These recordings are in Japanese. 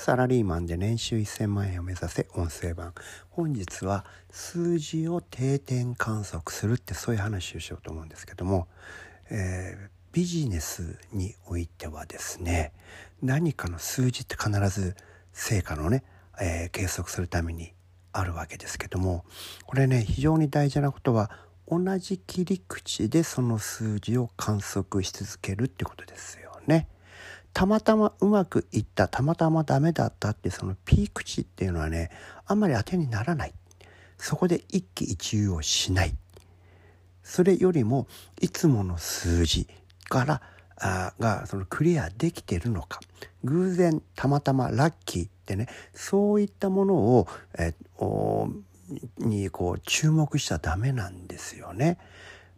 サラリーマンで年収1000万円を目指せ音声版本日は数字を定点観測するってそういう話をしようと思うんですけども、えー、ビジネスにおいてはですね何かの数字って必ず成果のね、えー、計測するためにあるわけですけどもこれね非常に大事なことは同じ切り口でその数字を観測し続けるってことですよね。たまたまうまくいったたまたまダメだったってそのピーク値っていうのはねあんまり当てにならない。そこで一喜一憂をしない。それよりもいつもの数字からあがそのクリアできてるのか。偶然たまたまラッキーってねそういったものを、えにこう注目しちゃダメなんですよね。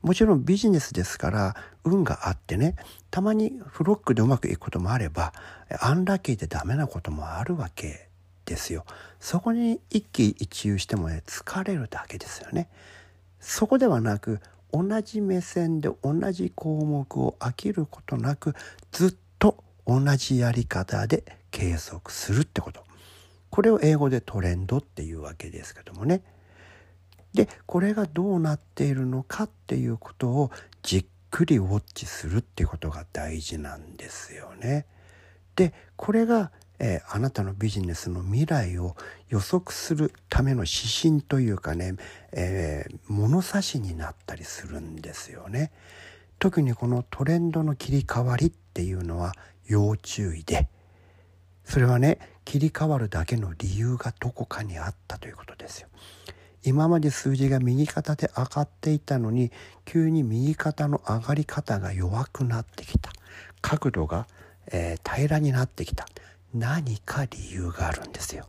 もちろんビジネスですから運があってねたまにフロックでうまくいくこともあればアンラッキーでダメなこともあるわけですよ。そこに一喜一憂してもね疲れるだけですよね。そこではなく同じ目線で同じ項目を飽きることなくずっと同じやり方で計測するってことこれを英語でトレンドっていうわけですけどもねでこれがどうなっているのかっていうことをじっくりウォッチするっていうことが大事なんですよね。でこれが、えー、あなたのビジネスの未来を予測するための指針というかね、えー、物差しになったりするんですよね。特にこのトレンドの切り替わりっていうのは要注意でそれはね切り替わるだけの理由がどこかにあったということですよ。今まで数字が右肩で上がっていたのに急に右肩の上がり方が弱くなってきた角度が、えー、平らになってきた何か理由があるんですよ。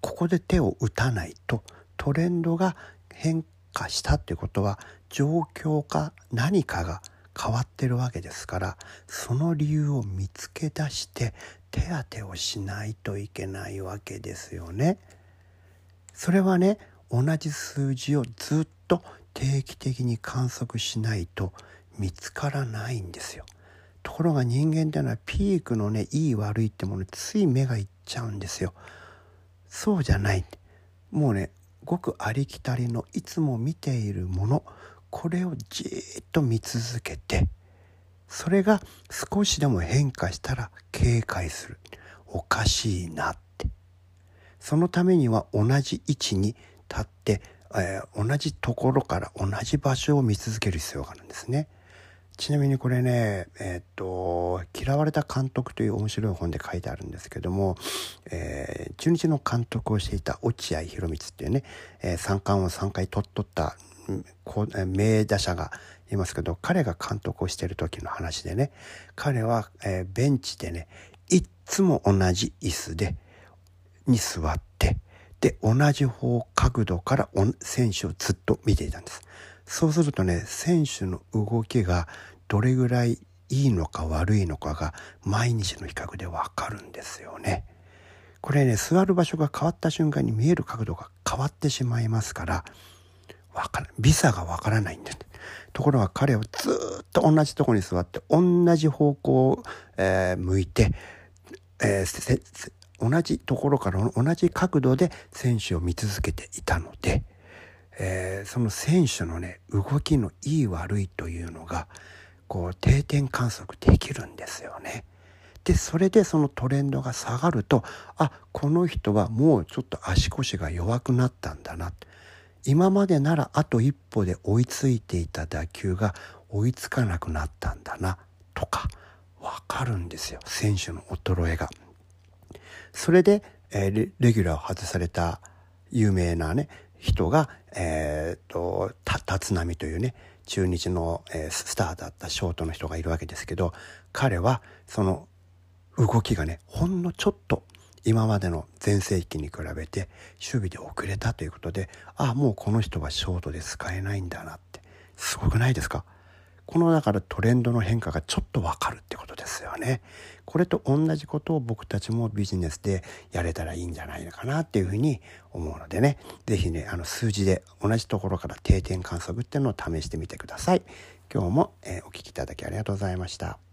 ここで手を打たないとトレンドが変化したってことは状況か何かが変わってるわけですからその理由を見つけ出して手当てをしないといけないわけですよね。それはね同じ数字をずっと定期的に観測しないと見つからないんですよ。ところが人間っていうのはピークのねいい悪いってものについ目がいっちゃうんですよ。そうじゃない。もうねごくありきたりのいつも見ているものこれをじーっと見続けてそれが少しでも変化したら警戒するおかしいなそのためには同じ位置に立って、えー、同じところから同じ場所を見続ける必要があるんですね。ちなみにこれね、えー、っと、嫌われた監督という面白い本で書いてあるんですけども、えー、中日の監督をしていた落合博満っていうね、えー、三冠を3回取っとった名打者がいますけど、彼が監督をしてる時の話でね、彼は、えー、ベンチでね、いっつも同じ椅子で、に座ってで同じ方角度から選手をずっと見ていたんです。そうするとね選手の動きがどれぐらいいいのか悪いのかが毎日の比較でわかるんですよね。これね座る場所が変わった瞬間に見える角度が変わってしまいますからわから微差がわからないんです。ところが彼はずっと同じとこに座って同じ方向を、えー、向いて、えー、同じところから同じ角度で選手を見続けていたので、えー、その選手のね動きのいい悪いというのがこう定点観測できるんですよね。でそれでそのトレンドが下がるとあこの人はもうちょっと足腰が弱くなったんだな今までならあと一歩で追いついていた打球が追いつかなくなったんだなとかわかるんですよ選手の衰えが。それで、えー、レギュラーを外された有名なね人が、えーと、立浪というね中日の、えー、スターだったショートの人がいるわけですけど彼はその動きがねほんのちょっと今までの全盛期に比べて守備で遅れたということでああもうこの人はショートで使えないんだなって。すごくないですか？このだからトレンドの変化がちょっとわかるってことですよね。これと同じことを僕たちもビジネスでやれたらいいんじゃないのかなっていうふうに思うのでね、是非ね、あの数字で同じところから定点観測っていうのを試してみてください。今日も、え、お聴きいただきありがとうございました。